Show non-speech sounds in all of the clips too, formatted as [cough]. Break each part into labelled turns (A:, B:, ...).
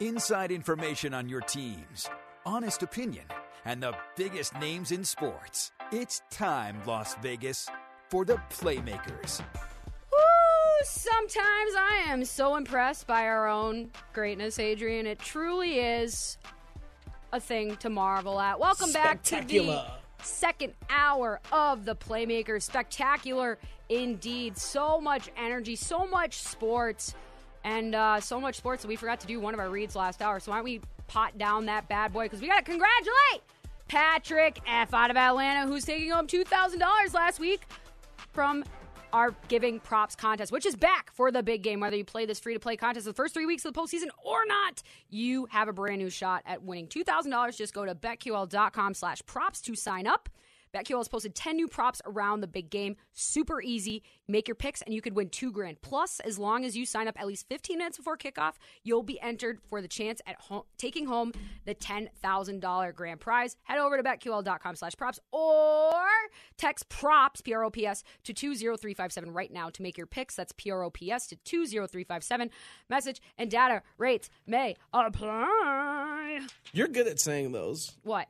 A: Inside information on your teams, honest opinion, and the biggest names in sports. It's time, Las Vegas, for the Playmakers.
B: Woo! Sometimes I am so impressed by our own greatness, Adrian. It truly is a thing to marvel at. Welcome back to the second hour of the Playmakers. Spectacular indeed. So much energy, so much sports, and uh, so much sports that we forgot to do one of our reads last hour. So why don't we pot down that bad boy? Because we got to congratulate Patrick F. out of Atlanta, who's taking home $2,000 last week from our giving props contest, which is back for the big game. Whether you play this free to play contest the first three weeks of the postseason or not, you have a brand new shot at winning $2,000. Just go to betql.com slash props to sign up. BetQL has posted 10 new props around the big game. Super easy. Make your picks and you could win two grand. Plus, as long as you sign up at least 15 minutes before kickoff, you'll be entered for the chance at home, taking home the $10,000 grand prize. Head over to betql.com slash props or text props, P R O P S, to 20357 right now to make your picks. That's P R O P S to 20357. Message and data rates may apply.
C: You're good at saying those.
B: What?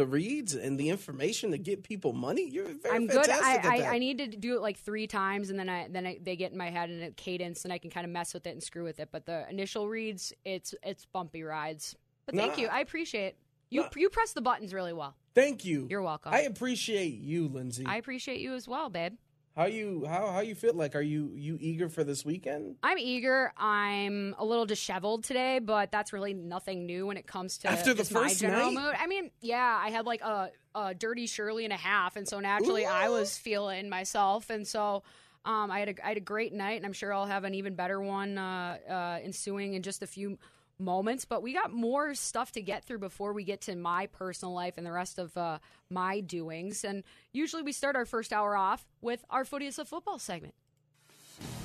C: The reads and the information to get people money. You're very
B: I'm good.
C: fantastic
B: I,
C: at that.
B: I, I need to do it like three times, and then I then I, they get in my head in a cadence, and I can kind of mess with it and screw with it. But the initial reads, it's it's bumpy rides. But thank
C: Nah.
B: you, I appreciate it. You
C: Nah.
B: you press the buttons really well.
C: Thank you.
B: You're welcome.
C: I appreciate you, Lindsay.
B: I appreciate you as well, babe.
C: How you how how you feel? Like, are you you eager for this weekend?
B: I'm eager. I'm a little disheveled today, but that's really nothing new when it comes to
C: After the
B: just my
C: first
B: general
C: night?
B: mood. I mean, yeah, I had like a, a dirty Shirley and a half, and so naturally I was feeling myself, and so. Um, I had a I had a great night, and I'm sure I'll have an even better one uh, uh, ensuing in just a few moments. But we got more stuff to get through before we get to my personal life and the rest of uh, my doings. And usually we start our first hour off with our footiest of football segment.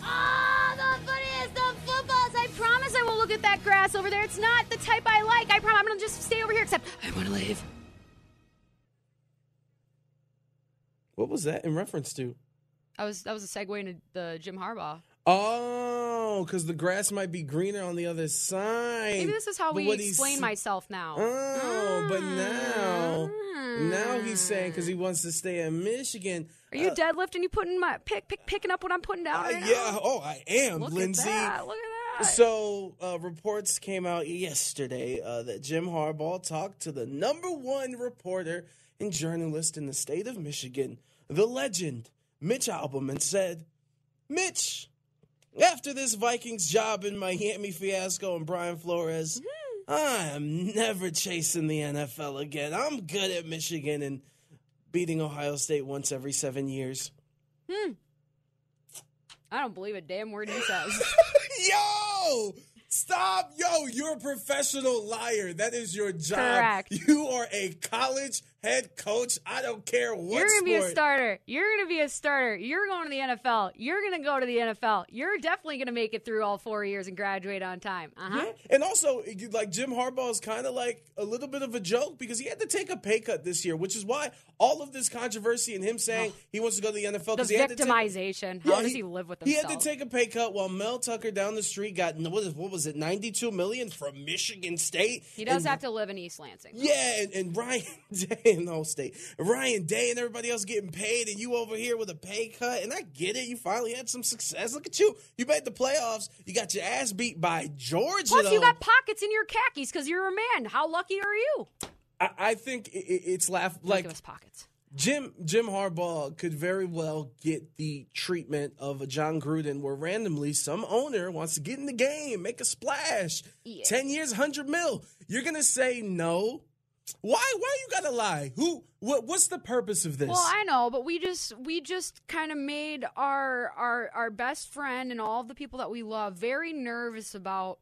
B: Ah, the footiest of footballs. I promise I won't look at that grass over there. It's not the type I like. I promise I'm going to just stay over here, except I want to leave.
C: What was that in reference to?
B: I was, that was a segue into the Jim Harbaugh.
C: Oh, because the grass might be greener on the other side.
B: Maybe this is how
C: But
B: we explain myself now.
C: Oh, but now, now he's saying because he
B: Mm.
C: wants to stay in Michigan.
B: Are you
C: Uh,
B: deadlifting? You putting my pick, pick picking up what I'm putting down?
C: uh,
B: right now?
C: yeah. Oh, I am,
B: Look
C: Lindsay.
B: at that. Look at that.
C: So, uh, reports came out yesterday uh, that Jim Harbaugh talked to the number one reporter and journalist in the state of Michigan, the legend, Mitch Albom, and said, Mitch, after this Vikings job in Miami fiasco and Brian Flores, mm-hmm. I am never chasing the NFL again. I'm good at Michigan and beating Ohio State once every seven years. Hmm.
B: I don't believe a damn word he says. [laughs]
C: Yo! Stop! Yo, you're a professional liar. That is your job.
B: Correct.
C: You are a college head coach. I don't care what
B: You're gonna be a starter. You're gonna be a starter. You're going to the NFL. You're gonna go to the NFL. You're definitely gonna make it through all four years and graduate on time. Uh huh.
C: Yeah. And also, like Jim Harbaugh is kind of like a little bit of a joke because he had to take a pay cut this year, which is why all of this controversy and him saying he wants to go to the NFL
B: The
C: because he had to take,
B: victimization. How
C: Yeah,
B: does he, live with himself?
C: He had to take a pay cut while Mel Tucker down the street got what, is, what was it, ninety two million from Michigan State.
B: he does
C: And-
B: have to live in East Lansing.
C: Yeah, and, and Ryan [laughs] Day in the whole state. Ryan Day and everybody else getting paid, and you over here with a pay cut. And I get it. You finally had some success. Look at you. You made the playoffs. You got your ass beat by Georgia.
B: Plus, you got pockets in your khakis because you're a man. How lucky are you?
C: I, I think it, it- it's laugh
B: Like,
C: like
B: Give us pockets.
C: Jim Jim Harbaugh could very well get the treatment of a Jon Gruden, where randomly some owner wants to get in the game, make a splash,
B: Yeah.
C: ten years, hundred mil. You're gonna say no. Why? Why you gotta lie? Who? What? What's the purpose of this?
B: Well, I know, but we just we just kind of made our our our best friend and all the people that we love very nervous about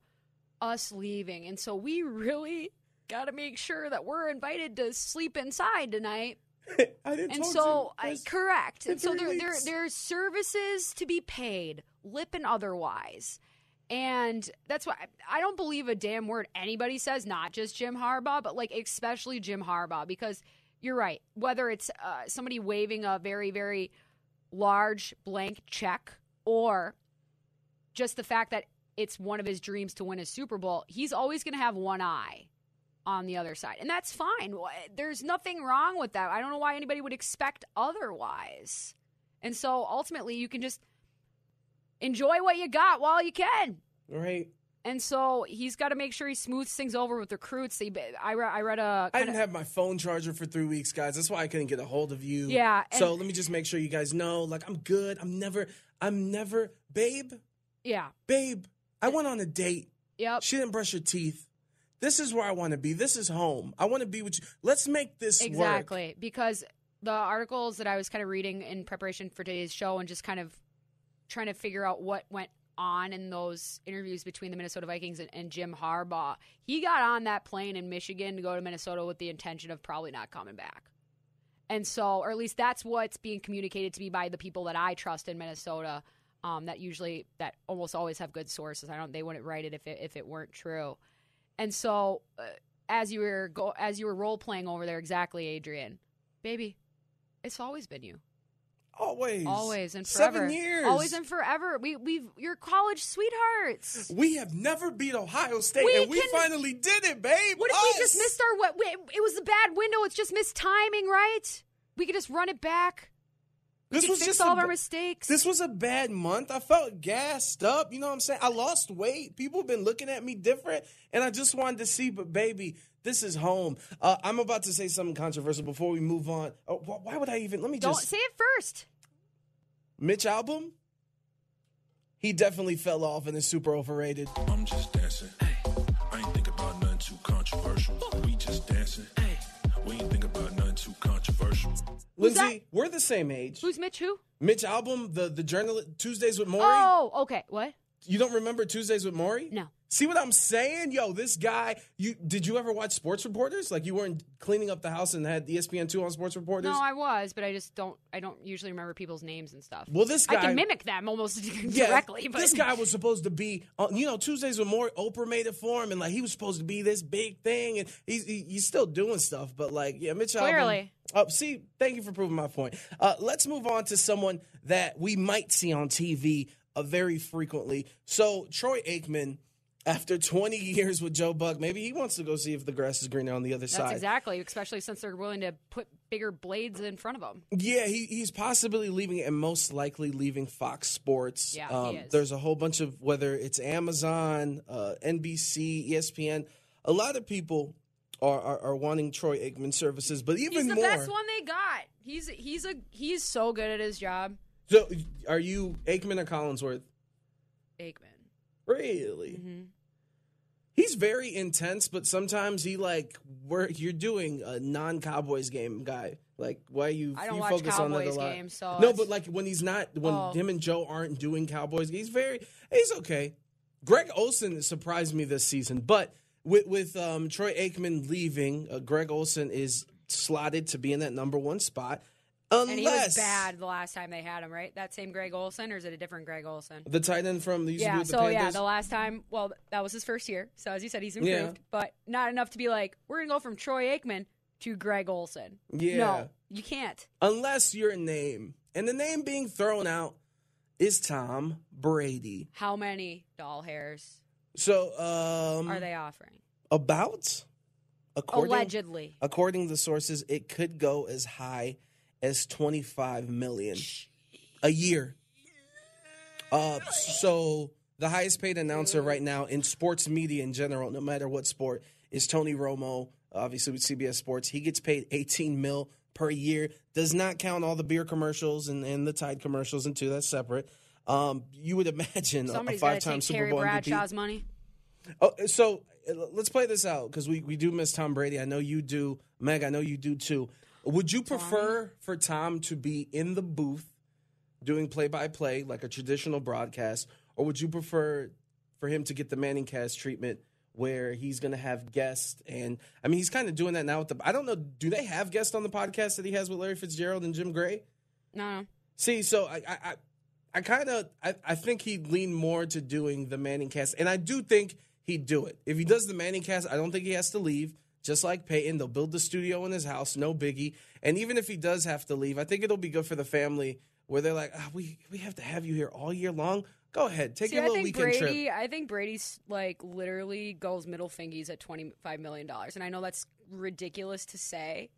B: us leaving, and so we really got to make sure that we're invited to sleep inside tonight. [laughs]
C: I didn't.
B: And so. I, correct. And so there, there there's services to be paid, lip and otherwise. And that's why I don't believe a damn word anybody says, not just Jim Harbaugh, but like especially Jim Harbaugh, because you're right. Whether it's uh, somebody waving a very, very large blank check or just the fact that it's one of his dreams to win a Super Bowl, he's always going to have one eye on the other side. And that's fine. There's nothing wrong with that. I don't know why anybody would expect otherwise. And so ultimately, you can just enjoy what you got while you can.
C: Right.
B: And so he's got to make sure he smooths things over with recruits. I read, I read a.
C: I didn't have my phone charger for three weeks, guys. That's why I couldn't get a hold of you.
B: Yeah.
C: So let me just make sure you guys know, like, I'm good. I'm never, I'm never, babe.
B: Yeah.
C: Babe, I went on a date.
B: Yep.
C: She didn't brush her teeth. This is where I want to be. This is home. I want to be with you. Let's make this
B: exactly
C: work.
B: because the articles that I was kind of reading in preparation for today's show and just kind of trying to figure out what went on in those interviews between the Minnesota Vikings and, and, Jim Harbaugh. He got on that plane in Michigan to go to Minnesota with the intention of probably not coming back. And so, or at least that's what's being communicated to me by the people that I trust in Minnesota. Um, that usually, that almost always have good sources. I don't. They wouldn't write it if it if it weren't true. And so, uh, as you were go as you were role playing over there, exactly, Adrian, baby, it's always been you.
C: Always.
B: Always and forever.
C: Seven years.
B: Always and forever. We we've you're college sweethearts.
C: We have never beat Ohio State
B: we
C: and we
B: can,
C: finally did it, babe.
B: What if
C: Us.
B: we just missed our what it was a bad window, it's just missed timing, right? We could just run it back. We
C: this was just
B: all
C: a,
B: of our mistakes.
C: This was a bad month. I felt gassed up. You know what I'm saying? I lost weight. People have been looking at me different, and I just wanted to see. But baby, this is home. Uh, I'm about to say something controversial before we move on. Oh, why would I even? Let me
B: Don't
C: just
B: say it first.
C: Mitch Albom. he definitely fell off and is super overrated.
D: I'm just controversial.
C: Lindsay, we're the same age.
B: Who's Mitch? Who?
C: Mitch Albom, the the journalist Tuesdays with Morrie.
B: Oh, okay. What?
C: You don't remember Tuesdays with Morrie?
B: No.
C: See what I'm saying? Yo, this guy, you did you ever watch Sports Reporters? Like you weren't cleaning up the house and had ESPN two on Sports Reporters?
B: No, I was, but I just don't. I don't usually remember people's names and stuff.
C: Well, this guy
B: I can mimic them almost [laughs]
C: yeah,
B: directly. But
C: this guy was supposed to be, uh, you know, Tuesdays with Morrie. Oprah made it for him, and like he was supposed to be this big thing, and he's he, he's still doing stuff. But like, yeah, Mitch
B: Clearly.
C: Albom. Uh, see, thank you for proving my point. Uh, let's move on to someone that we might see on TV uh, very frequently. So Troy Aikman after 20 years with Joe Buck, maybe he wants to go see if the grass is greener on the other
B: That's
C: side.
B: exactly, especially since they're willing to put bigger blades in front of him.
C: Yeah, he, he's possibly leaving and most likely leaving Fox Sports.
B: Yeah,
C: um. There's a whole bunch of whether it's Amazon, uh, NBC, ESPN. A lot of people are, are, are wanting Troy Aikman services, but even
B: He's the
C: more.
B: best one they got. He's he's a he's so good at his job.
C: So, are you Aikman or Collinsworth?
B: Aikman.
C: Really?
B: Mm-hmm.
C: He's very intense, but sometimes he like work. You're doing a non-Cowboys game, guy. Like, why you?
B: I don't
C: you
B: watch
C: focus on that a
B: Cowboys
C: lot.
B: games, so
C: no,
B: it's-
C: but like when he's not, when
B: Oh.
C: him and Joe aren't doing Cowboys, he's very. He's okay. Greg Olsen surprised me this season, but with with um, Troy Aikman leaving, uh, Greg Olsen is slotted to be in that number one spot. Unless
B: And he was bad the last time they had him, right? That same Greg Olsen, or is it a different Greg Olsen?
C: the tight end from the used to be
B: Yeah, so yeah, the last time, well, that was his first year. So as you said, he's improved,
C: Yeah.
B: but not enough to be like, we're going to go from Troy Aikman to Greg Olsen.
C: Yeah.
B: No, you can't.
C: unless your name and the name being thrown out is Tom Brady.
B: How many doll hairs
C: So, um,
B: are they offering?
C: about according
B: Allegedly.
C: according to the sources, it could go as high as twenty five million a year. Uh, so the highest paid announcer right now in sports media in general, no matter what sport, is Tony Romo. Obviously with CBS Sports, he gets paid eighteen mil per year. Does not count all the beer commercials and, and the Tide commercials into that's separate. Um, you would [laughs] imagine a-
B: Somebody's
C: a five time Super
B: Terry
C: Bowl MVP.
B: Bradshaw's money.
C: Oh, so uh, let's play this out because we, we do miss Tom Brady. I know you do, Meg. I know you do too. Would you prefer for Tom to be in the booth doing play by play like a traditional broadcast, or would you prefer for him to get the Manning cast treatment where he's going to have guests? And I mean, he's kind of doing that now with the. I don't know. Do they have guests on the podcast that he has with Larry Fitzgerald and Jim Gray?
B: No, no.
C: See, so I, I, I, I kind of, I, I think he'd lean more to doing the Manning cast, and I do think he'd do it if he does the Manning cast. I don't think he has to leave. Just like Peyton, they'll build the studio in his house, no biggie. And even if he does have to leave, I think it'll be good for the family where they're like, ah, we we have to have you here all year long. Go ahead, take
B: See,
C: your
B: I
C: little
B: think
C: weekend
B: Brady.
C: trip.
B: I think Brady's like literally goes middle fingies at twenty five million dollars, and I know that's ridiculous to say,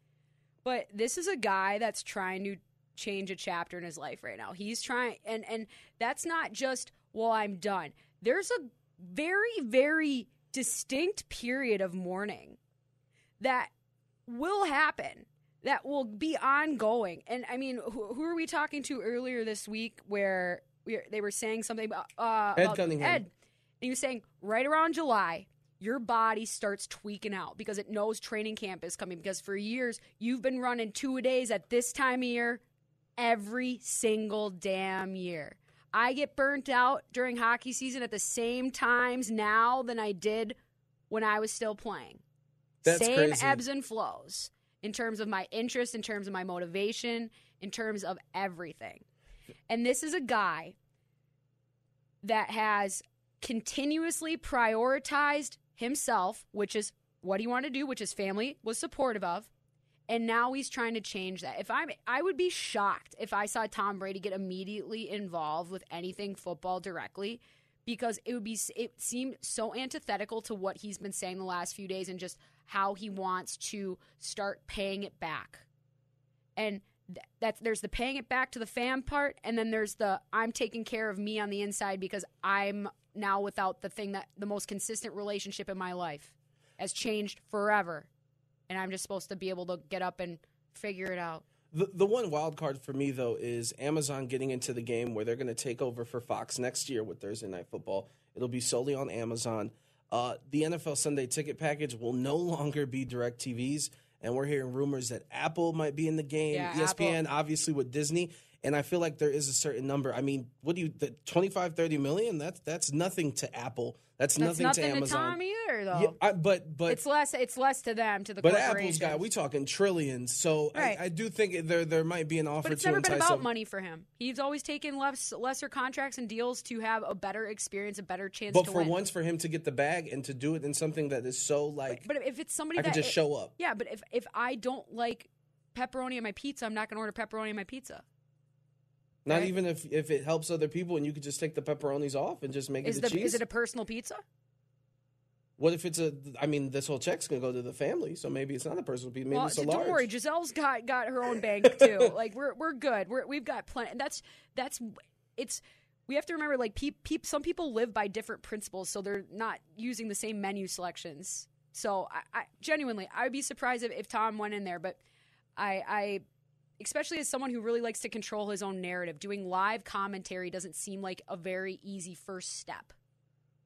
B: but this is a guy that's trying to change a chapter in his life right now. He's trying, and and that's not just well, I'm done. There's a very very distinct period of mourning that will happen that will be ongoing. And I mean, who, who are we talking to earlier this week where we, they were saying something about uh,
C: Ed
B: about
C: Cunningham.
B: Ed. And he was saying right around July, your body starts tweaking out because it knows training camp is coming. Because for years, you've been running two a days at this time of year every single damn year. I get burnt out during hockey season at the same times now than I did when I was still playing.
C: That's
B: same
C: crazy.
B: ebbs and flows in terms of my interest, in terms of my motivation, in terms of everything. And this is a guy that has continuously prioritized himself, which is what he wanted to do, which his family was supportive of. And now he's trying to change that. If I'm I would be shocked if I saw Tom Brady get immediately involved with anything football directly because it would be it seemed so antithetical to what he's been saying the last few days and just how he wants to start paying it back. And th- that's there's the paying it back to the fan part and then there's the I'm taking care of me on the inside because I'm now without the thing that the most consistent relationship in my life has changed forever and I'm just supposed to be able to get up and figure it out.
C: The, the one wild card for me though is Amazon getting into the game where they're going to take over for Fox next year with Thursday Night Football. It'll be solely on Amazon. Uh, the NFL Sunday ticket package will no longer be Direct TVs, and we're hearing rumors that Apple might be in the game.
B: Yeah,
C: ESPN, obviously with Disney, and I feel like there is a certain number. I mean, what do you the 25, 30 million? That's that's nothing to Apple. That's,
B: That's
C: nothing,
B: nothing
C: to
B: to,
C: Amazon.
B: Tom either though.
C: yeah, I, but but
B: it's less it's less to them to the
C: but. Apple's got we talking trillions, so
B: Right.
C: I, I do think there there might be an offer
B: But it's
C: to
B: never been about money for him. He's always taken less, lesser contracts and deals to have a better experience, a better chance
C: But
B: to
C: for
B: win.
C: once, for him to get the bag and to do it in something that is so like,
B: but if it's somebody
C: I could
B: that
C: just show up.
B: yeah, but if if I don't like pepperoni on my pizza, I'm not going to order pepperoni on my pizza.
C: Not
B: right.
C: even if if it helps other people and you could just take the pepperonis off and just make
B: Is
C: it
B: the
C: the cheese.
B: is it a personal pizza?
C: what if it's a? I mean, this whole check's gonna go to the family, so maybe it's not a personal pizza. Maybe
B: well,
C: it's a
B: d-
C: large.
B: don't worry, Gisele's got got her own bank [laughs] too. like we're we're good. We're we've got plenty. That's that's it's. We have to remember, like, peop, peop, some people live by different principles, so they're not using the same menu selections. So, I, I genuinely, I would be surprised if, if Tom went in there, but I, I, especially as someone who really likes to control his own narrative, doing live commentary doesn't seem like a very easy first step.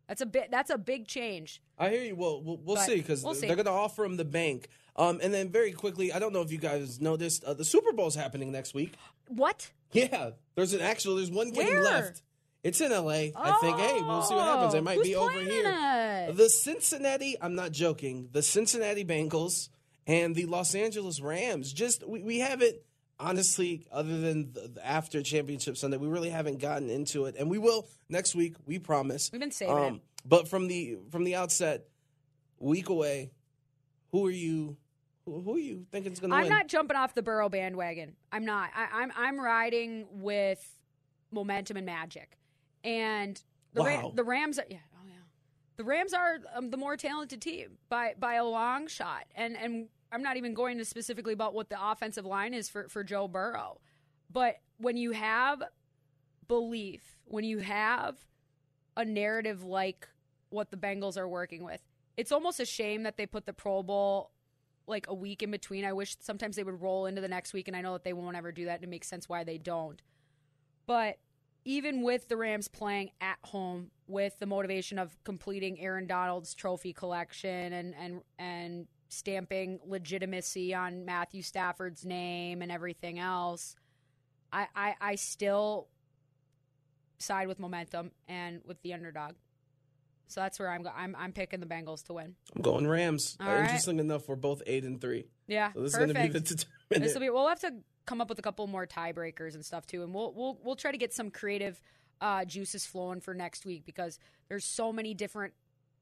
B: That's a bit. That's a big change.
C: I hear you. Well, we'll, we'll see because
B: we'll
C: they're going to offer him the bank. Um, and then very quickly, I don't know if you guys noticed, uh, the Super Bowl's happening next week.
B: What?
C: Yeah, there's an actual. There's one game
B: Where?
C: left. It's in L.A. I think. Hey, we'll see what happens. It
B: Oh,
C: might be over here. The Cincinnati. I'm not joking. The Cincinnati Bengals and the Los Angeles Rams. Just we, we haven't honestly, other than the, the after championship Sunday, we really haven't gotten into it, and we will next week. We promise.
B: We've been saving it.
C: But from the from the outset, week away, who are you? Who, who are you thinking is going to
B: I'm not jumping off the Burrow bandwagon. I'm not. I, I'm I'm riding with momentum and magic, and the Ra-
C: Wow.
B: the Rams. Are, yeah, oh yeah, the Rams are um, the more talented team by by a long shot, and and I'm not even going to specifically about what the offensive line is for for Joe Burrow, but when you have belief, when you have a narrative like what the Bengals are working with, it's almost a shame that they put the Pro Bowl like a week in between. I wish sometimes they would roll into the next week, and I know that they won't ever do that, and it makes sense why they don't. But even with the Rams playing at home, with the motivation of completing Aaron Donald's trophy collection and and and stamping legitimacy on Matthew Stafford's name and everything else, I I, I still side with momentum and with the underdog. So that's where I'm go- I'm I'm picking the Bengals to win.
C: I'm going Rams.
B: All
C: Uh. Interesting enough, we're both eight and three.
B: Yeah,
C: So this
B: perfect.
C: is going to be the determinant.
B: This will be. We'll have to come up with a couple more tiebreakers and stuff too, and we'll we'll we'll try to get some creative uh, juices flowing for next week because there's so many different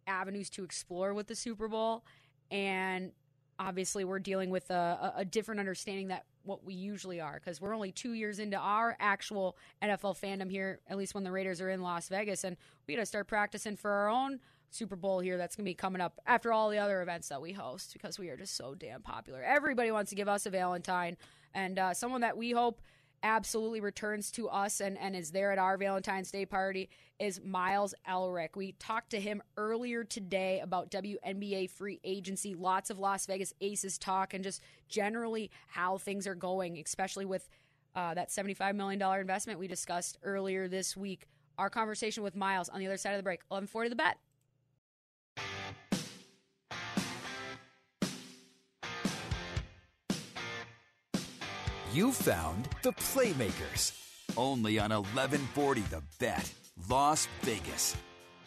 B: avenues to explore with the Super Bowl, and obviously we're dealing with a, a different understanding that what we usually are because we're only two years into our actual NFL fandom here, at least when the Raiders are in Las Vegas, and we got to start practicing for our own Super Bowl here that's going to be coming up after all the other events that we host because we are just so damn popular. Everybody wants to give us a Valentine, and uh, someone that we hope absolutely returns to us and, and is there at our Valentine's Day party is Miles Ehrlich. We talked to him earlier today about WNBA free agency, lots of Las Vegas Aces talk, and just generally how things are going, especially with uh, that $75 million investment we discussed earlier this week. Our conversation with Miles on the other side of the break. 1140 the bet.
A: You found the Playmakers. Only on 1140 The Bet, Las Vegas.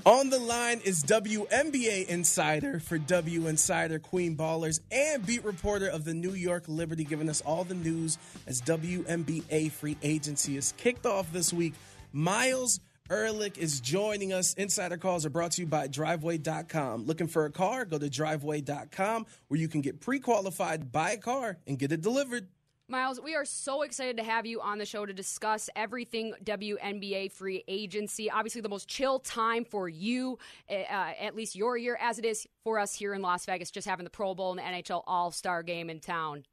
C: On the line is WNBA insider for W Insider Queen Ballers and beat reporter of the New York Liberty, giving us all the news as WNBA free agency is kicked off this week. Miles Ehrlich is joining us. Insider calls are brought to you by Driveway.com. Looking for a car? Go to Driveway.com where you can get pre qualified, buy a car, and get it delivered.
B: Miles, we are so excited to have you on the show to discuss everything WNBA free agency. Obviously, the most chill time for you, eh, uh, at least your year, as it is for us here in Las Vegas, just having the Pro Bowl and the NHL All Star game in town.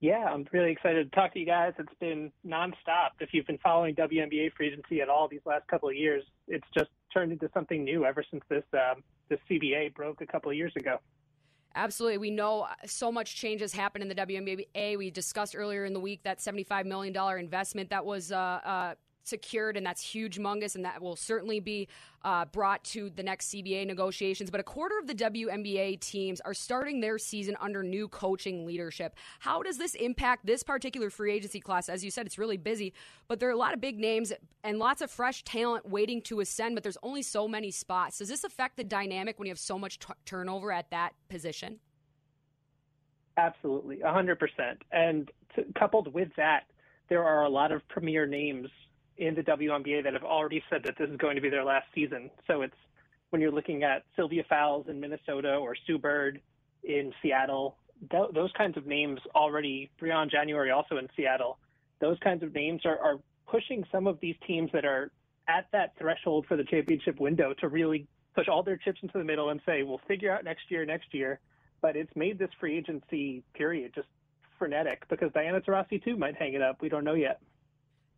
E: Yeah, I'm really excited to talk to you guys. It's been nonstop. If you've been following WNBA free agency at all these last couple of years, it's just turned into something new ever since this um, this CBA broke a couple of years ago.
B: Absolutely. We know so much change has happened in the WNBA. We discussed earlier in the week that $75 million investment that was uh, uh, secured, and that's huge, mungus, and that will certainly be uh, brought to the next CBA negotiations. But a quarter of the WNBA teams are starting their season under new coaching leadership. How does this impact this particular free agency class? As you said, it's really busy, but there are a lot of big names and lots of fresh talent waiting to ascend, but there's only so many spots. Does this affect the dynamic when you have so much t- turnover at that position?
E: Absolutely, 100%. And to, coupled with that, there are a lot of premier names in the WNBA that have already said that this is going to be their last season. So it's when you're looking at Sylvia Fowles in Minnesota or Sue Bird in Seattle, th- those kinds of names already, Briann January also in Seattle, those kinds of names are, are pushing some of these teams that are at that threshold for the championship window to really push all their chips into the middle and say, we'll figure out next year, next year. But it's made this free agency period just frenetic because Diana Taurasi too might hang it up. We don't know yet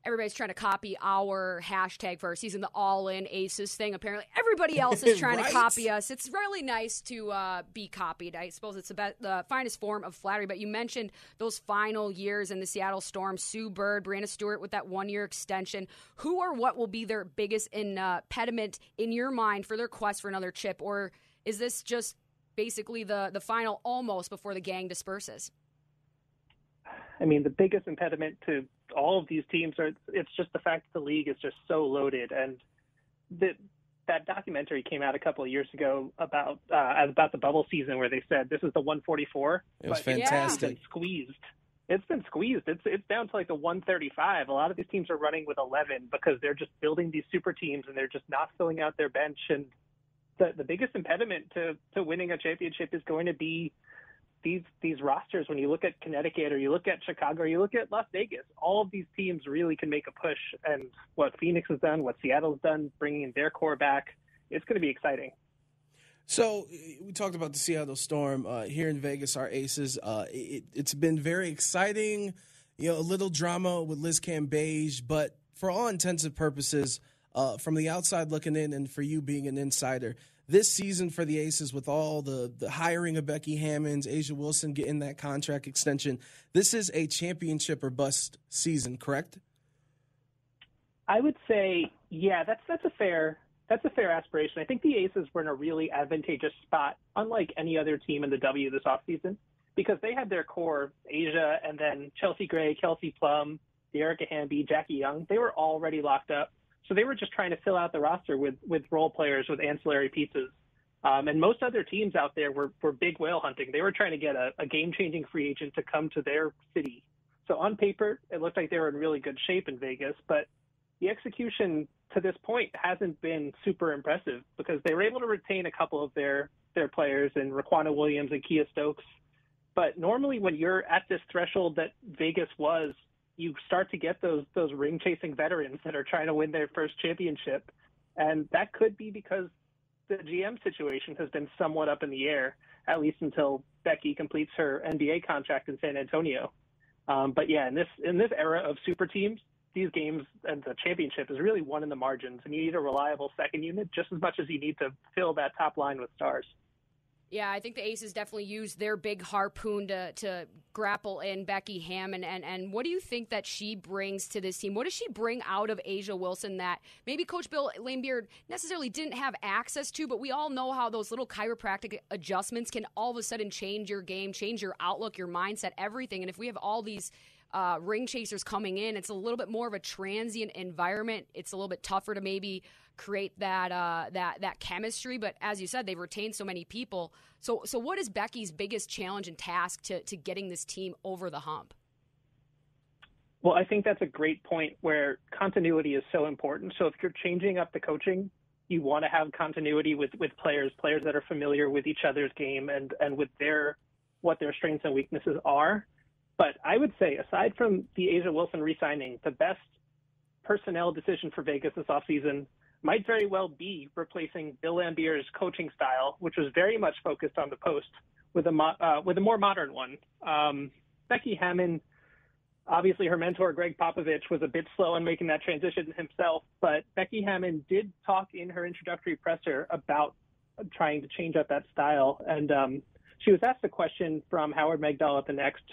B: everybody's trying to copy our hashtag for our season, the All In Aces thing. Apparently, everybody else is [laughs] trying right? to copy us. It's really nice to uh, be copied. I suppose it's the, be- the finest form of flattery. But you mentioned those final years in the Seattle Storm: Sue Bird, Breanna Stewart with that one-year extension. Who or what will be their biggest impediment in your mind for their quest for another chip, or is this just basically the the final almost before the gang disperses?
E: I mean, the biggest impediment to all of these teams are it's just the fact that the league is just so loaded and that that documentary came out a couple of years ago about uh, about the bubble season where they said this is the 144.
C: It was fantastic.
E: It's been squeezed. It's been squeezed. It's it's down to like the 135. A lot of these teams are running with 11 because they're just building these super teams and they're just not filling out their bench. And the the biggest impediment to to winning a championship is going to be these these rosters, when you look at Connecticut or you look at Chicago or you look at Las Vegas, all of these teams really can make a push. And what Phoenix has done, what Seattle's done, bringing their core back, it's going to be exciting.
C: So we talked about the Seattle Storm uh, here in Vegas. Our Aces. Uh, it, has been very exciting. You know, a little drama with Liz Cambage, but for all intents and purposes, uh, from the outside looking in, and for you being an insider, this season for the Aces with all the, the hiring of Becky Hammonds, A'ja Wilson getting that contract extension. This is a championship or bust season, correct?
E: I would say, yeah, that's that's a fair that's a fair aspiration. I think the Aces were in a really advantageous spot, unlike any other team in the W this offseason, because they had their core, A'ja and then Chelsea Gray, Kelsey Plum, Dearica Hamby, Jackie Young. They were already locked up. So they were just trying to fill out the roster with with role players with ancillary pieces. Um, and most other teams out there were, were big whale hunting. They were trying to get a, a game changing free agent to come to their city. So on paper, it looked like they were in really good shape in Vegas, but the execution to this point hasn't been super impressive because they were able to retain a couple of their their players in Riquna Williams and Kiah Stokes. But normally when you're at this threshold that Vegas was, you start to get those those ring chasing veterans that are trying to win their first championship. And that could be because the GM situation has been somewhat up in the air, at least until Becky completes her NBA contract in San Antonio. Um, but yeah, in this in this era of super teams, these games and the championship is really won in the margins, and you need a reliable second unit just as much as you need to fill that top line with stars.
B: Yeah, I think the Aces definitely used their big harpoon to, to grapple in Becky Hammon. And, and what do you think that she brings to this team? What does she bring out of A'ja Wilson that maybe Coach Bill Laimbeer necessarily didn't have access to? But we all know how those little chiropractic adjustments can all of a sudden change your game, change your outlook, your mindset, everything. And if we have all these uh, ring chasers coming in, it's a little bit more of a transient environment. It's a little bit tougher to maybe create that uh, that that chemistry. But as you said, they've retained so many people. So so what is Becky's biggest challenge and task to to getting this team over the hump?
E: Well, I think that's a great point where continuity is so important. So if you're changing up the coaching, you want to have continuity with with players, players that are familiar with each other's game and and with their what their strengths and weaknesses are. But I would say, aside from the A'ja Wilson re-signing, the best personnel decision for Vegas this offseason might very well be replacing Bill Laimbeer's coaching style, which was very much focused on the post, with a mo- uh, with a more modern one. Um, Becky Hammon, obviously her mentor Gregg Popovich was a bit slow in making that transition himself, but Becky Hammon did talk in her introductory presser about trying to change up that style, and um, she was asked a question from Howard Megdal at the Next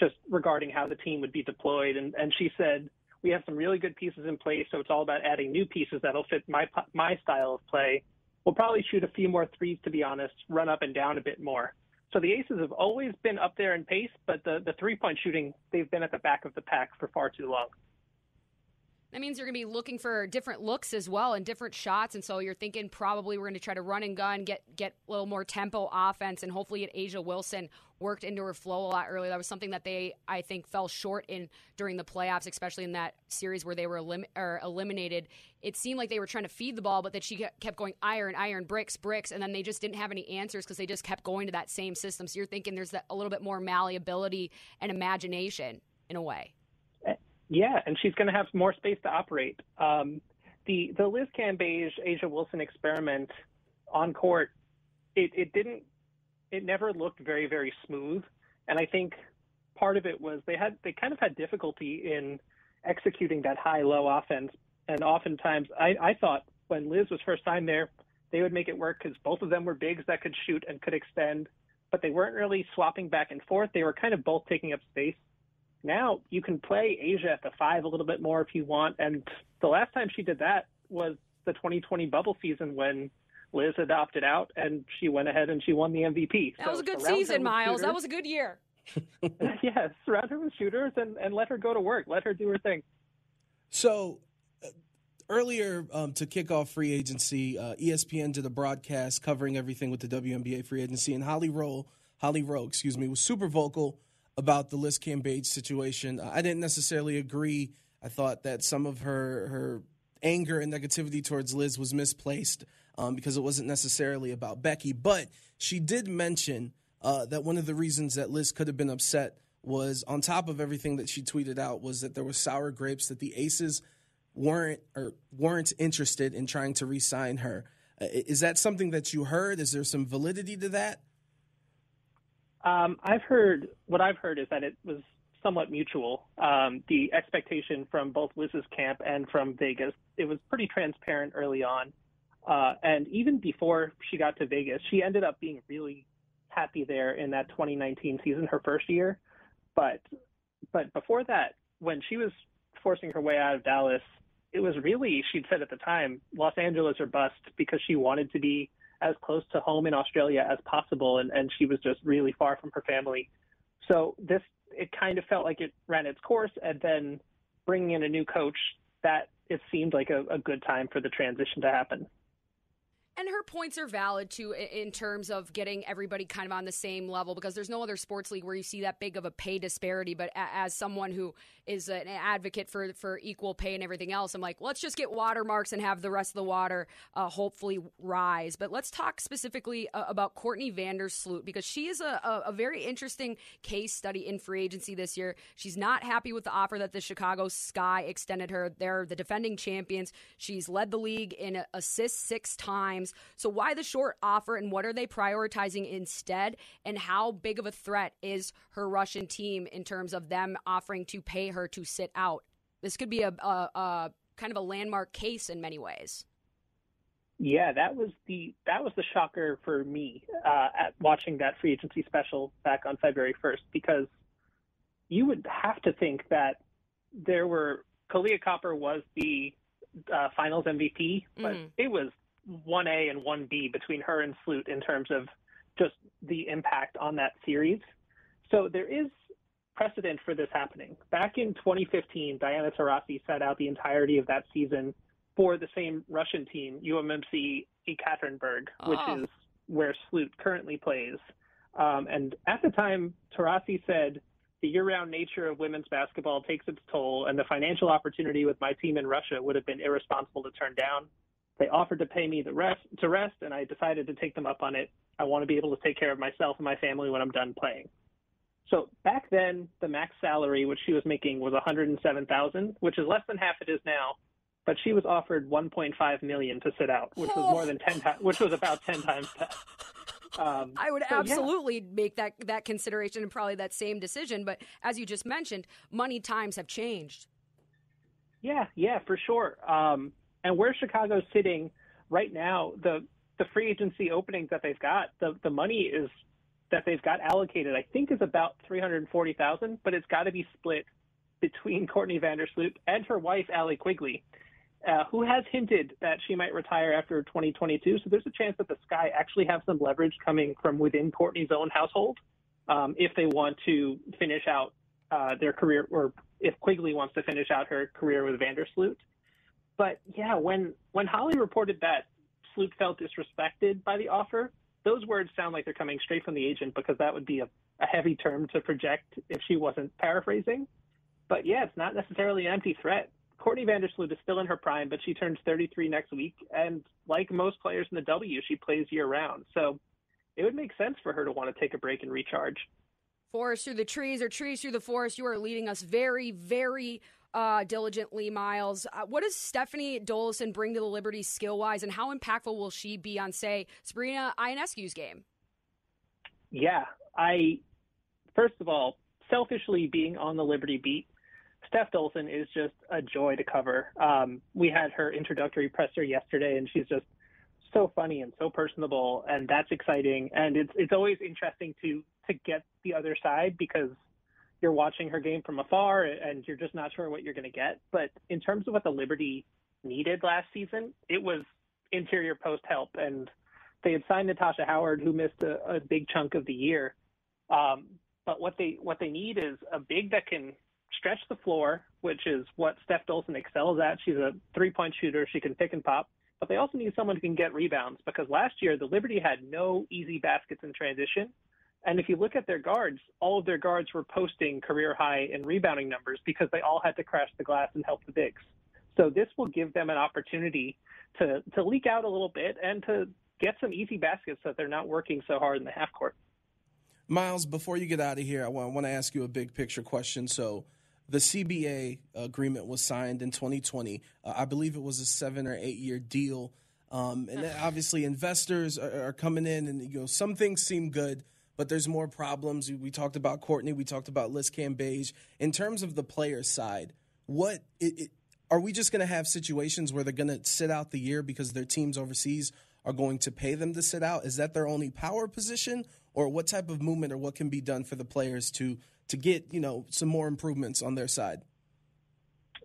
E: just regarding how the team would be deployed, and, and she said we have some really good pieces in place, so it's all about adding new pieces that'll fit my my style of play. We'll probably shoot a few more threes, to be honest, run up and down a bit more. So the Aces have always been up there in pace, but the, the three point shooting, they've been at the back of the pack for far too long.
B: That means you're going to be looking for different looks as well and different shots. And so you're thinking probably we're going to try to run and gun, get get a little more tempo offense, and hopefully get A'ja Wilson worked into her flow a lot earlier. That was something that they, I think, fell short in during the playoffs, especially in that series where they were elim- eliminated. It seemed like they were trying to feed the ball, but that she kept going iron, iron, bricks, bricks, and then they just didn't have any answers because they just kept going to that same system. So you're thinking there's a little bit more malleability and imagination in a way.
E: Yeah, and she's going to have more space to operate. Um, the the Liz Cambage A'ja Wilson experiment on court, it, it didn't, it never looked very very smooth, and I think part of it was they had they kind of had difficulty in executing that high low offense, and oftentimes I, I thought when Liz was first time there, they would make it work because both of them were bigs that could shoot and could extend, but they weren't really swapping back and forth. They were kind of both taking up space. Now you can play A'ja at the five a little bit more if you want. And the last time she did that was the 2020 bubble season when Liz had opted out and she went ahead and she won the MVP.
B: That so was a good season, Miles. That was a good year. [laughs]
E: yes, surround her with shooters and, and let her go to work. Let her do her thing.
C: So uh, earlier um, to kick off free agency, uh, ESPN did a broadcast covering everything with the WNBA free agency, and Holly Rowe, Holly Rowe, excuse me, was super vocal about the Liz Cambage situation. I didn't necessarily agree. I thought that some of her her anger and negativity towards Liz was misplaced um, because it wasn't necessarily about Becky. But she did mention uh, that one of the reasons that Liz could have been upset was on top of everything that she tweeted out was that there was sour grapes that the Aces weren't or weren't interested in trying to re-sign her. Uh, is that something that you heard? Is there some validity to that?
E: Um, I've heard what I've heard is that it was somewhat mutual. Um, the expectation from both Liz's camp and from Vegas, it was pretty transparent early on. Uh, and even before she got to Vegas, she ended up being really happy there in that 2019 season, her first year. But but before that, when she was forcing her way out of Dallas, it was really she'd said at the time, Los Angeles or bust, because she wanted to be as close to home in Australia as possible, and, and she was just really far from her family. So this it kind of felt like it ran its course, and then bringing in a new coach, that it seemed like a, a good time for the transition to happen.
B: And her points are valid too in terms of getting everybody kind of on the same level because there's no other sports league where you see that big of a pay disparity. But as someone who is an advocate for for equal pay and everything else, I'm like, let's just get watermarks and have the rest of the water uh, hopefully rise. But let's talk specifically uh, about Courtney Vandersloot because she is a, a, a very interesting case study in free agency this year. She's not happy with the offer that the Chicago Sky extended her. They're the defending champions. She's led the league in assists six times games. So, why the short offer and what are they prioritizing instead? And how big of a threat is her Russian team in terms of them offering to pay her to sit out? This could be a, a, a kind of a landmark case in many ways.
E: Yeah, that was the that was the shocker for me uh, at watching that free agency special back on February first because you would have to think that there were Kahleah Copper was the uh, Finals MVP, but mm-hmm. it was 1A and 1B between her and Sloot in terms of just the impact on that series. So there is precedent for this happening. Back in 2015, Diana Taurasi sat out the entirety of that season for the same Russian team, UMMC Ekaterinburg, oh. which is where Sloot currently plays. Um, and at the time, Taurasi said, the year-round nature of women's basketball takes its toll, and the financial opportunity with my team in Russia would have been irresponsible to turn down. They offered to pay me the rest to rest, and I decided to take them up on it. I want to be able to take care of myself and my family when I'm done playing. So back then, the max salary which she was making was 107,000, which is less than half it is now. But she was offered 1.5 million to sit out, which was more than 10 times, which was about 10 times that.
B: Um, I would so, absolutely yeah. make that that consideration and probably that same decision. But as you just mentioned, money times have changed.
E: Yeah, yeah, for sure. Um, and where Chicago's sitting right now, the the free agency openings that they've got, the the money is that they've got allocated, I think, is about three hundred forty thousand, but it's got to be split between [laughs] Courtney Vandersloot and her wife Allie Quigley, uh, who has hinted that she might retire after 2022. So there's a chance that the Sky actually have some leverage coming from within Courtney's own household um, if they want to finish out uh, their career, or if Quigley wants to finish out her career with Vandersloot. But yeah, when when Holly reported that Sloot felt disrespected by the offer, those words sound like they're coming straight from the agent because that would be a, a heavy term to project if she wasn't paraphrasing. But yeah, it's not necessarily an empty threat. Courtney Vandersloot is still in her prime, but she turns 33 next week, and like most players in the W, she plays year round. So it would make sense for her to want to take a break and recharge.
B: Forest through the trees or trees through the forest. You are leading us very, very uh, diligently, Miles. Uh, what does Stephanie Dolson bring to the Liberty skill wise, and how impactful will she be on, say, Sabrina Ionescu's game?
E: Yeah, I first of all, selfishly being on the Liberty beat, Steph Dolson is just a joy to cover. Um, we had her introductory presser yesterday, and she's just so funny and so personable, and that's exciting. And it's it's always interesting to to get the other side because you're watching her game from afar and you're just not sure what you're going to get. But in terms of what the Liberty needed last season, it was interior post help, and they had signed Natasha Howard, who missed a, a big chunk of the year. Um, but what they what they need is a big that can stretch the floor, which is what Steph Dolson excels at. She's a three point shooter; she can pick and pop. But they also need someone who can get rebounds because last year the Liberty had no easy baskets in transition, and if you look at their guards, all of their guards were posting career high in rebounding numbers because they all had to crash the glass and help the bigs. So this will give them an opportunity to to leak out a little bit and to get some easy baskets so that they're not working so hard in the half court.
C: Miles, before you get out of here, I want, I want to ask you a big picture question. So, the CBA agreement was signed in 2020. Uh, I believe it was a seven or eight year deal. Um, and obviously, investors are, are coming in, and you know some things seem good but there's more problems. We talked about Courtney. We talked about Liz Cambage. In terms of the player side, what it, it, are we just going to have situations where they're going to sit out the year because their teams overseas are going to pay them to sit out? Is that their only power position, or what type of movement or what can be done for the players to to get you know some more improvements on their side?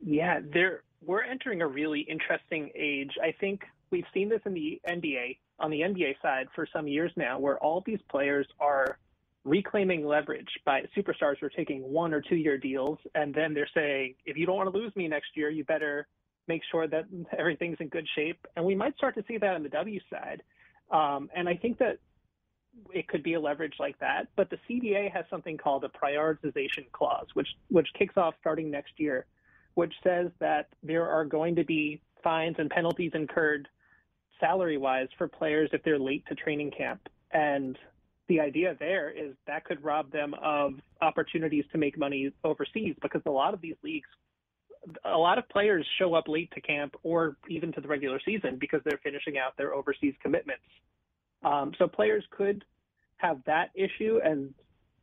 E: Yeah, there we're entering a really interesting age. I think we've seen this in the NBA on the NBA side for some years now, where all these players are reclaiming leverage by superstars who are taking one or two year deals, and then they're saying, if you don't want to lose me next year, you better make sure that [laughs] everything's in good shape. And we might start to see that on the W side. Um, and I think that it could be a leverage like that. But the CBA has something called a prioritization clause, which which kicks off starting next year, which says that there are going to be fines and penalties incurred salary wise for players if they're late to training camp. And the idea there is that could rob them of opportunities to make money overseas because a lot of these leagues a lot of players show up late to camp or even to the regular season because they're finishing out their overseas commitments. Um, so players could have that issue, and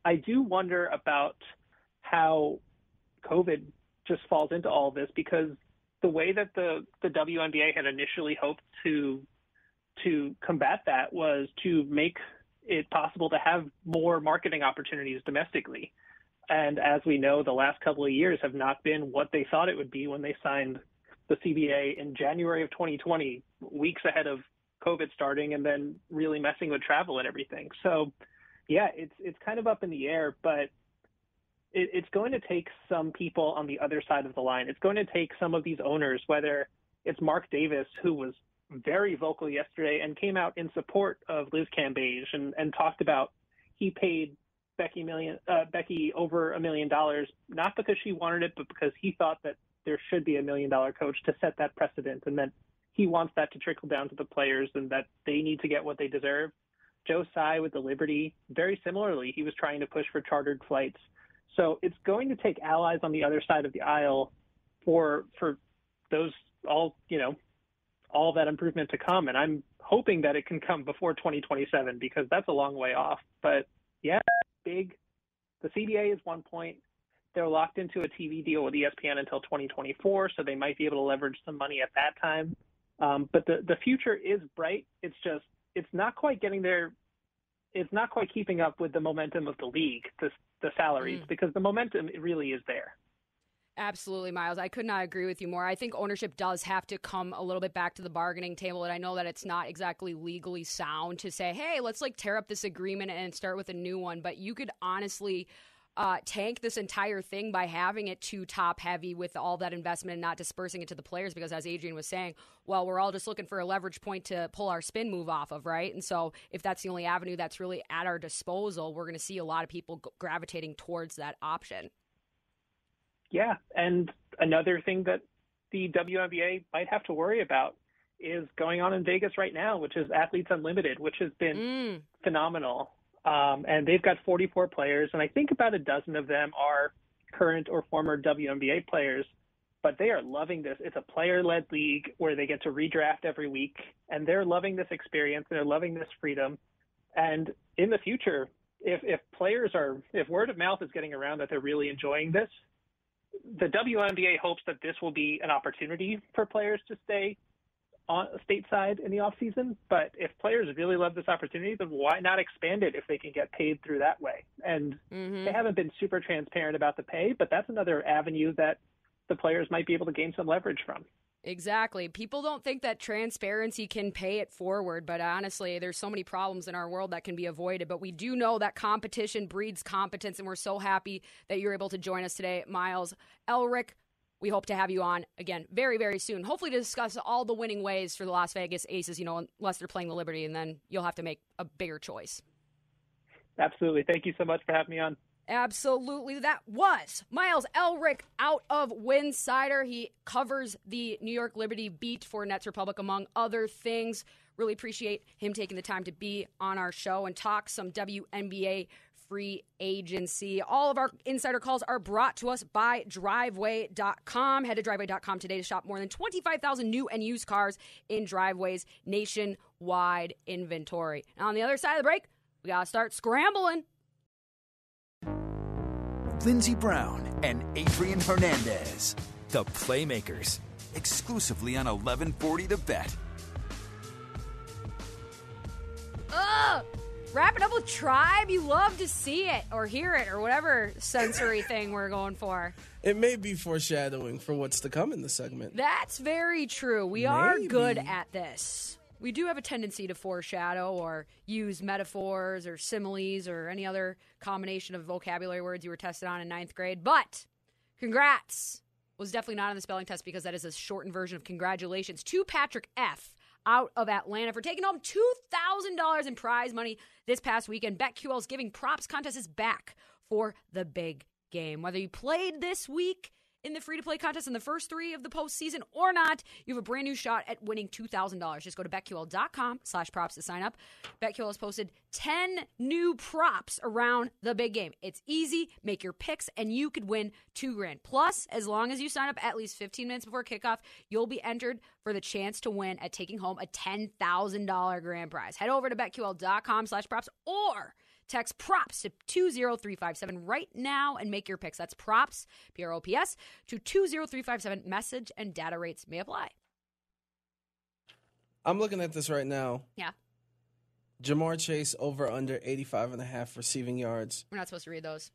E: I do wonder about how COVID just falls into all this because the way that the the WNBA had initially hoped to to combat that was to make it possible to have more marketing opportunities domestically. And as we know, the last couple of years have not been what they thought it would be when they signed the CBA in January of 2020, weeks ahead of COVID starting, and then really messing with travel and everything. So, yeah, it's it's kind of up in the air, but it, it's going to take some people on the other side of the line. It's going to take some of these owners, whether it's Mark Davis, who was very vocal yesterday and came out in support of Liz Cambage and, and talked about he paid Becky million uh, Becky over a million dollars not because she wanted it, but because he thought that there should be a million dollar coach to set that precedent, and that he wants that to trickle down to the players and that they need to get what they deserve. Joe Tsai with the Liberty, very similarly, he was trying to push for chartered flights. So it's going to take allies on the other side of the aisle for for those all you know all that improvement to come. And I'm hoping that it can come before 2027 because that's a long way off. But yeah, big. The CBA is one point. They're locked into a TV deal with ESPN until 2024, so they might be able to leverage some money at that time. Um, but the the future is bright. It's just it's not quite getting there. It's not quite keeping up with the momentum of the league, the the salaries, mm. because the momentum really is there.
B: Absolutely, Miles. I could not agree with you more. I think ownership does have to come a little bit back to the bargaining table. And I know that it's not exactly legally sound to say, hey, let's like tear up this agreement and start with a new one. But you could honestly uh, tank this entire thing by having it too top heavy with all that investment and not dispersing it to the players. Because as Adrian was saying, well, we're all just looking for a leverage point to pull our spin move off of, right? And so if that's the only avenue that's really at our disposal, we're going to see a lot of people gravitating towards that option.
E: Yeah, and another thing that the WNBA might have to worry about is going on in Vegas right now, which is Athletes Unlimited, which has been mm. phenomenal. Um, and they've got 44 players, and I think about a dozen of them are current or former WNBA players. But they are loving this. It's a player-led league where they get to redraft every week, and they're loving this experience. They're loving this freedom. And in the future, if if players are if word of mouth is getting around that they're really enjoying this, the WNBA hopes that this will be an opportunity for players to stay on stateside in the off season. But if players really love this opportunity, then why not expand it if they can get paid through that way? And mm-hmm. they haven't been super transparent about the pay, but that's another avenue that the players might be able to gain some leverage from.
B: Exactly. People don't think that transparency can pay it forward, but honestly, there's so many problems in our world that can be avoided. But we do know that competition breeds competence, and we're so happy that you're able to join us today, Miles Ehrlich. We hope to have you on again very, very soon. Hopefully, to discuss all the winning ways for the Las Vegas Aces, you know, unless they're playing the Liberty, and then you'll have to make a bigger choice.
E: Absolutely. Thank you so much for having me on.
B: Absolutely. That was Miles Ehrlich out of Winsidr. He covers the New York Liberty beat for Nets Republic, among other things. Really appreciate him taking the time to be on our show and talk some WNBA free agency. All of our insider calls are brought to us by driveway.com. Head to driveway.com today to shop more than 25,000 new and used cars in driveways nationwide inventory. Now, on the other side of the break, we got to start scrambling.
A: Lindsey Brown and Adrian Hernandez, the Playmakers, exclusively on 1140 The Bet.
B: Ugh! Wrap it up with Tribe. You love to see it or hear it or whatever sensory [laughs] thing we're going for.
C: It may be foreshadowing for what's to come in the segment.
B: That's very true. We Maybe. are good at this we do have a tendency to foreshadow or use metaphors or similes or any other combination of vocabulary words you were tested on in ninth grade. But congrats was definitely not on the spelling test because that is a shortened version of congratulations to Patrick F. Out of Atlanta for taking home $2,000 in prize money this past weekend. BetQL's giving props contest is back for the big game. Whether you played this week in the free to play contest in the first three of the postseason or not, you have a brand new shot at winning $2,000. Just go to betql.com slash props to sign up. BetQL has posted 10 new props around the big game. It's easy. Make your picks and you could win two grand. Plus, as long as you sign up at least 15 minutes before kickoff, you'll be entered for the chance to win at taking home a $10,000 grand prize. Head over to betql.com slash props or Text props to 20357 right now and make your picks. That's props, P R O P S, to 20357. Message and data rates may apply.
C: I'm looking at this right now.
B: Yeah.
C: Ja'Marr Chase over under 85 and a half receiving yards.
B: We're not supposed to read those.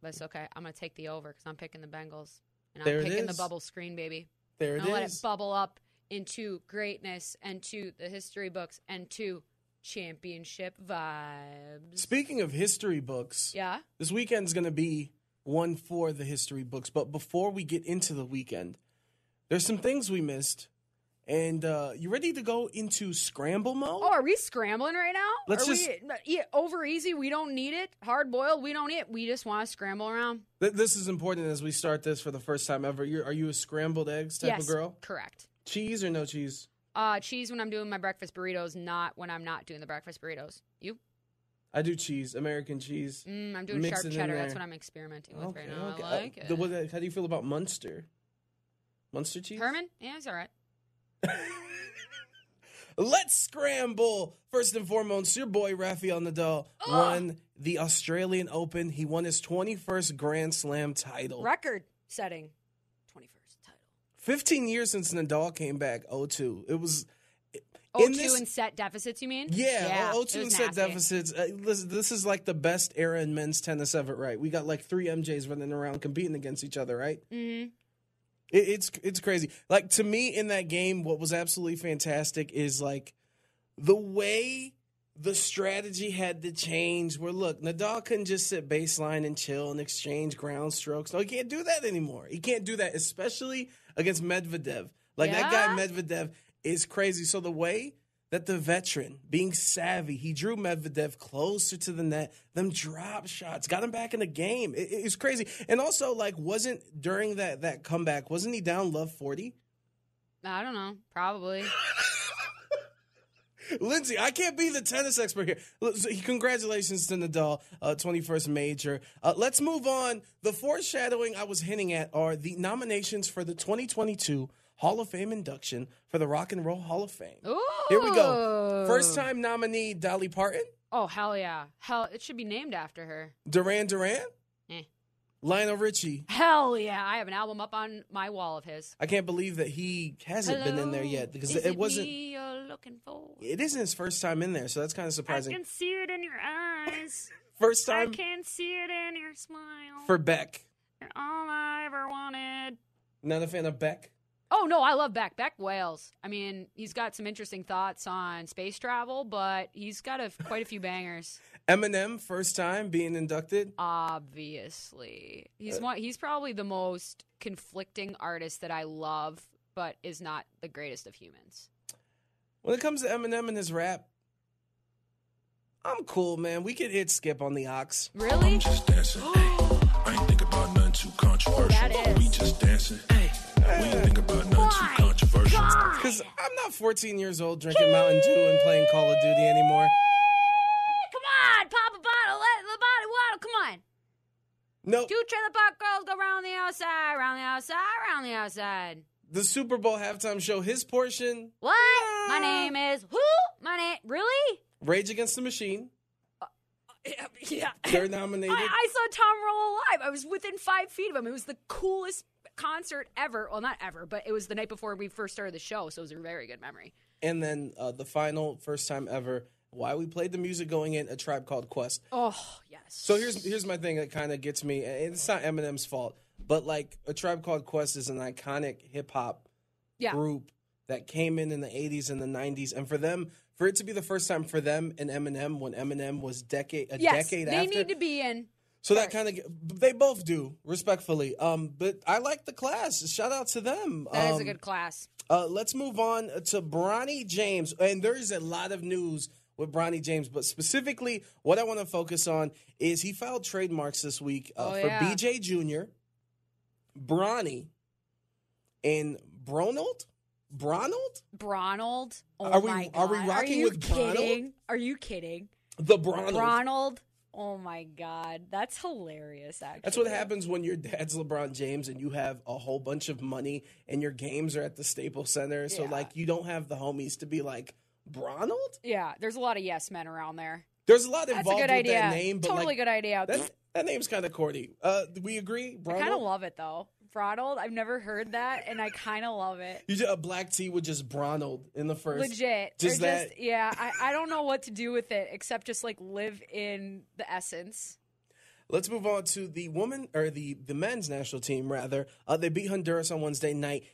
B: But it's okay. I'm going to take the over because I'm picking the Bengals. And I'm
C: it
B: picking the bubble screen, baby.
C: There it
B: I'll let it
C: is.
B: bubble up into greatness and to the history books and to championship vibes.
C: Speaking of history books,
B: Yeah.
C: this weekend's going to be one for the history books. But before we get into the weekend, there's some things we missed. And uh, you ready to go into scramble mode?
B: Oh, are we scrambling right now?
C: Let's
B: are
C: just-
B: we, yeah, over easy. We don't need it. Hard boiled. We don't need it. We just want to scramble around.
C: Th- this is important as we start this for the first time ever. You're, are you a scrambled eggs type
B: yes,
C: of girl?
B: correct.
C: Cheese or no cheese?
B: Uh, cheese when I'm doing my breakfast burritos, not when I'm not doing the breakfast burritos. You?
C: I do cheese, American cheese.
B: Mm, I'm doing
C: Mix
B: sharp
C: it in
B: cheddar. That's
C: there.
B: what I'm experimenting with
C: Okay,
B: right now.
C: okay.
B: I
C: Uh,
B: like it.
C: the- what- how do you feel about Munster? Munster cheese?
B: Herman? Yeah, it's all right. [laughs]
C: Let's scramble. First and foremost, your boy Rafael Nadal won the Australian Open. He won his 21st Grand Slam title.
B: Record setting 21st title.
C: 15 years since Nadal came back 0-2. It was in
B: two
C: this-
B: and set deficits, you mean?
C: yeah,
B: it
C: 0-2
B: was
C: and set deficits. Uh, listen, this is like the best era in men's tennis ever, right? We got like three MJs running around competing against each other, right?
B: Mhm.
C: It, it's it's crazy. Like to me in that game, what was absolutely fantastic is like the way the strategy had to change. Where look, Nadal couldn't just sit baseline and chill and exchange ground strokes. No, he can't do that anymore. He can't do that, especially against Medvedev. Like that guy Medvedev is crazy. So the way that the veteran, being savvy, he drew Medvedev closer to the net. Them drop shots got him back in the game. It, it's crazy. And also, like, wasn't during that that comeback, wasn't he down love forty?
B: I don't know. Probably. [laughs]
C: Lindsay, I can't be the tennis expert here. Congratulations to Nadal, uh, 21st major. Uh, let's move on. The foreshadowing I was hinting at are the nominations for the 2022 Hall of Fame induction for the Rock and Roll Hall of Fame.
B: Ooh.
C: Here we go. First time nominee Dolly Parton,
B: Oh, hell yeah. Hell, it should be named after her.
C: Duran Duran. Lionel Richie.
B: Hell yeah. I have an album up on my wall of his.
C: I can't believe that he hasn't been in there yet because
B: is
C: it wasn't.
B: Me you're looking for?
C: It isn't his first time in there, so that's kind of surprising.
B: I can see it in your eyes. [laughs]
C: First time.
B: I can see it in your smile.
C: for Beck.
B: You're all I ever wanted.
C: Not a fan of Beck.
B: Oh no, I love Beck. Beck Wales. I mean, he's got some interesting thoughts on space travel, but he's got a, quite a few bangers.
C: Eminem, first time being inducted.
B: Obviously, he's uh, one. He's probably the most conflicting artist that I love, but is not the greatest of humans.
C: When it comes to Eminem and his rap, I'm cool, man. We could hit skip on the ox.
B: Really?
D: I'm just dancing. I ain't think about nothing too controversial.
B: that is.
D: We just dancing. ayy. We ain't think about nothing too controversial.
C: Because I'm not 14 years old drinking Mountain Dew and playing Call of Duty anymore.
B: Come on, pop a bottle, let the body waddle. Come on.
C: Nope.
B: Two trailer park girls go round the outside, round the outside, round the outside.
C: The Super Bowl halftime show, his portion,
B: What? My name is who? My name really?
C: Rage Against the Machine.
B: Yeah. yeah.
C: They're nominated.
B: I, I saw Tom Morello live. I was within five feet of him. It was the coolest concert ever. Well, not ever, but it was the night before we first started the show, so it was a very good memory.
C: and then uh, the final, first time ever, why we played the music going in, A Tribe Called Quest.
B: Oh yes.
C: So here's here's my thing that kind of gets me. and It's not Eminem's fault, but like A Tribe Called Quest is an iconic hip hop
B: yeah.
C: group that came in in the 80s and the 90s and for them for it to be the first time for them and Eminem when Eminem was decade a
B: Yes,
C: decade
B: they
C: after
B: need to be in.
C: So that kind of they both do respectfully. Um, but I like the class. Shout out to them.
B: That is
C: um,
B: a good class.
C: Uh, let's move on to Bronny James, and there is a lot of news with Bronny James, but specifically, what I want to focus on is he filed trademarks this week uh,
B: Oh,
C: for
B: yeah.
C: BJ Jr., Bronny, and Bronold. Bronold,
B: Bronald. Oh
C: Are we- are we rocking
B: you
C: with Bronald?
B: kidding? Are you kidding?
C: the Bronold.
B: Ronald. Oh my God, that's hilarious. Actually,
C: That's what happens when your dad's LeBron James and you have a whole bunch of money and your games are at the Staples Center. So
B: Yeah.
C: like you don't have the homies to be like Bronold.
B: Yeah, there's a lot of yes men around there.
C: There's a lot
B: That's a
C: involved
B: good
C: with
B: idea.
C: that name, but
B: totally
C: like
B: good idea. Out there.
C: That that name's kind of corny. Uh, we agree, Bronald?
B: I kind of love it though. Ronald. I've never heard that, and I kind of love it.
C: You just, a black tea with just Bronald in the first.
B: Legit.
C: Just
B: Or
C: that.
B: just yeah. I, I don't know what to do with it except just like live in the essence.
C: Let's move on to the woman or the the men's national team rather. Uh, they beat Honduras on Wednesday night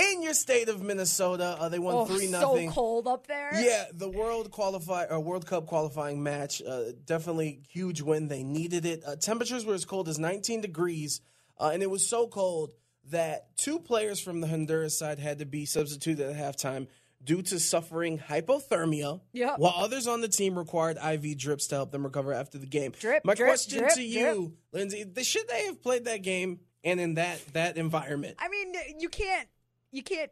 C: in your state of Minnesota. Uh, they won
B: Oh,
C: three
B: so cold up there.
C: Yeah, the World qualify or World Cup qualifying match, uh, definitely huge win. They needed it. Uh, temperatures were as cold as 19 degrees, uh, and it was so cold that two players from the Honduras side had to be substituted at halftime due to suffering hypothermia.
B: Yep.
C: While others on the team required IV drips to help them recover after the game.
B: Drip,
C: My
B: drip,
C: question
B: drip,
C: to you, Lindsay, should they have played that game and in that that environment?
B: I mean, you can't you can't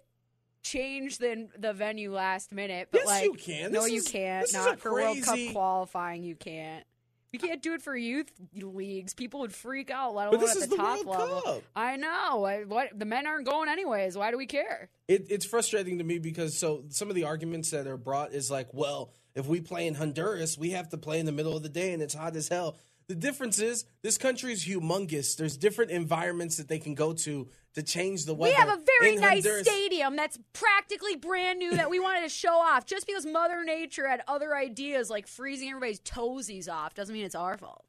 B: change the the venue last minute. But
C: Yes,
B: like,
C: you can.
B: No,
C: This
B: you
C: is-
B: can't. Not for World Cup qualifying. You can't. You can't do it for youth leagues. People would freak out. Let
C: But
B: alone
C: this
B: at
C: is
B: the,
C: the
B: top
C: World
B: level.
C: Cup.
B: I know. I, what the men aren't going anyways. Why do we care?
C: It, it's frustrating to me because so some of the arguments that are brought is like, well, if we play in Honduras, we have to play in the middle of the day and it's hot as hell. The difference is this country is humongous. There's different environments that they can go to to change the weather.
B: We have a very nice
C: Honduras-
B: stadium that's practically brand new that we wanted to show off. Just because Mother Nature had other ideas like freezing everybody's toesies off doesn't mean it's our fault.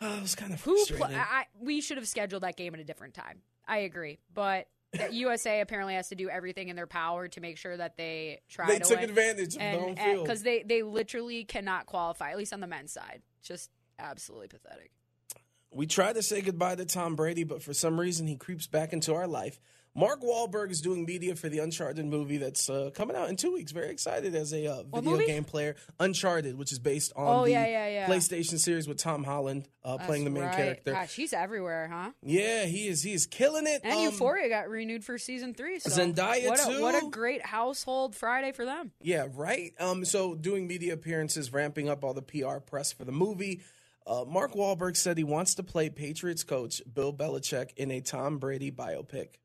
C: Oh, [sighs] it was kind of
B: Who pl- I, I- we should have scheduled that game at a different time. I agree, but [laughs] USA apparently has to do everything in their power to make sure that they try
C: they
B: to
C: took
B: win.
C: advantage of own
B: and
C: field.
B: because they they literally cannot qualify, at least on the men's side. Just absolutely pathetic.
C: We try to say goodbye to Tom Brady, but for some reason he creeps back into our life. Mark Wahlberg is doing media for the Uncharted movie that's uh, coming out in two weeks. Very excited as a uh, video game player. Uncharted, which is based on
B: Oh,
C: the
B: yeah, yeah, yeah.
C: PlayStation series with Tom Holland uh, playing the main
B: right.
C: character.
B: Gosh, he's everywhere, huh?
C: Yeah, he is. He is killing it.
B: And
C: Um,
B: Euphoria got renewed for season three. So
C: Zendaya,
B: what a, What a great household Friday for them.
C: Yeah, right. Um, so doing media appearances, ramping up all the PR press for the movie. Uh, Mark Wahlberg said he wants to play Patriots coach Bill Belichick in a Tom Brady biopic.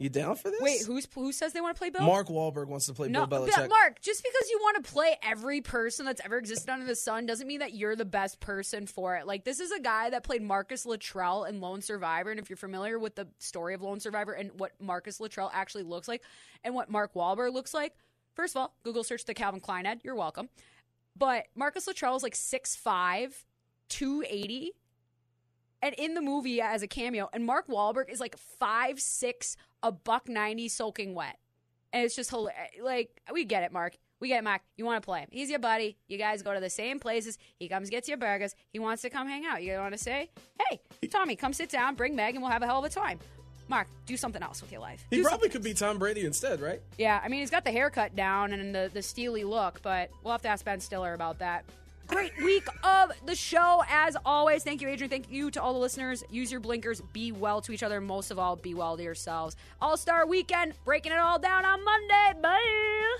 C: You down for this?
B: Wait, who's who says they want to play Bill?
C: Mark Wahlberg wants to play
B: No,
C: Bill Belichick.
B: Mark, just because you want to play every person that's ever existed under the sun doesn't mean that you're the best person for it. Like, this is a guy that played Marcus Luttrell in Lone Survivor. And if you're familiar with the story of Lone Survivor and what Marcus Luttrell actually looks like and what Mark Wahlberg looks like, first of all, Google search the Calvin Klein ad. You're welcome. But Marcus Luttrell is like 6'5, 280 and in the movie as a cameo, and Mark Wahlberg is like five six, a buck ninety, soaking wet, and it's just hilarious. Like we get it, Mark. We get it, Mark. You want to play him? He's your buddy. You guys go to the same places. He comes, gets your burgers. He wants to come hang out. You want to say, "Hey, Tommy, come sit down. Bring Meg, and we'll have a hell of a time." Mark, do something else with your life.
C: he
B: Do
C: probably could be Tom Brady instead, right?
B: yeah, I mean, he's got the haircut down and the, the steely look, but we'll have to ask Ben Stiller about that. Great [laughs] week of the show, as always. Thank you, Adrian. Thank you to all the listeners. Use your blinkers. Be well to each other. Most of all, be well to yourselves. All Star weekend, breaking it all down on Monday. Bye.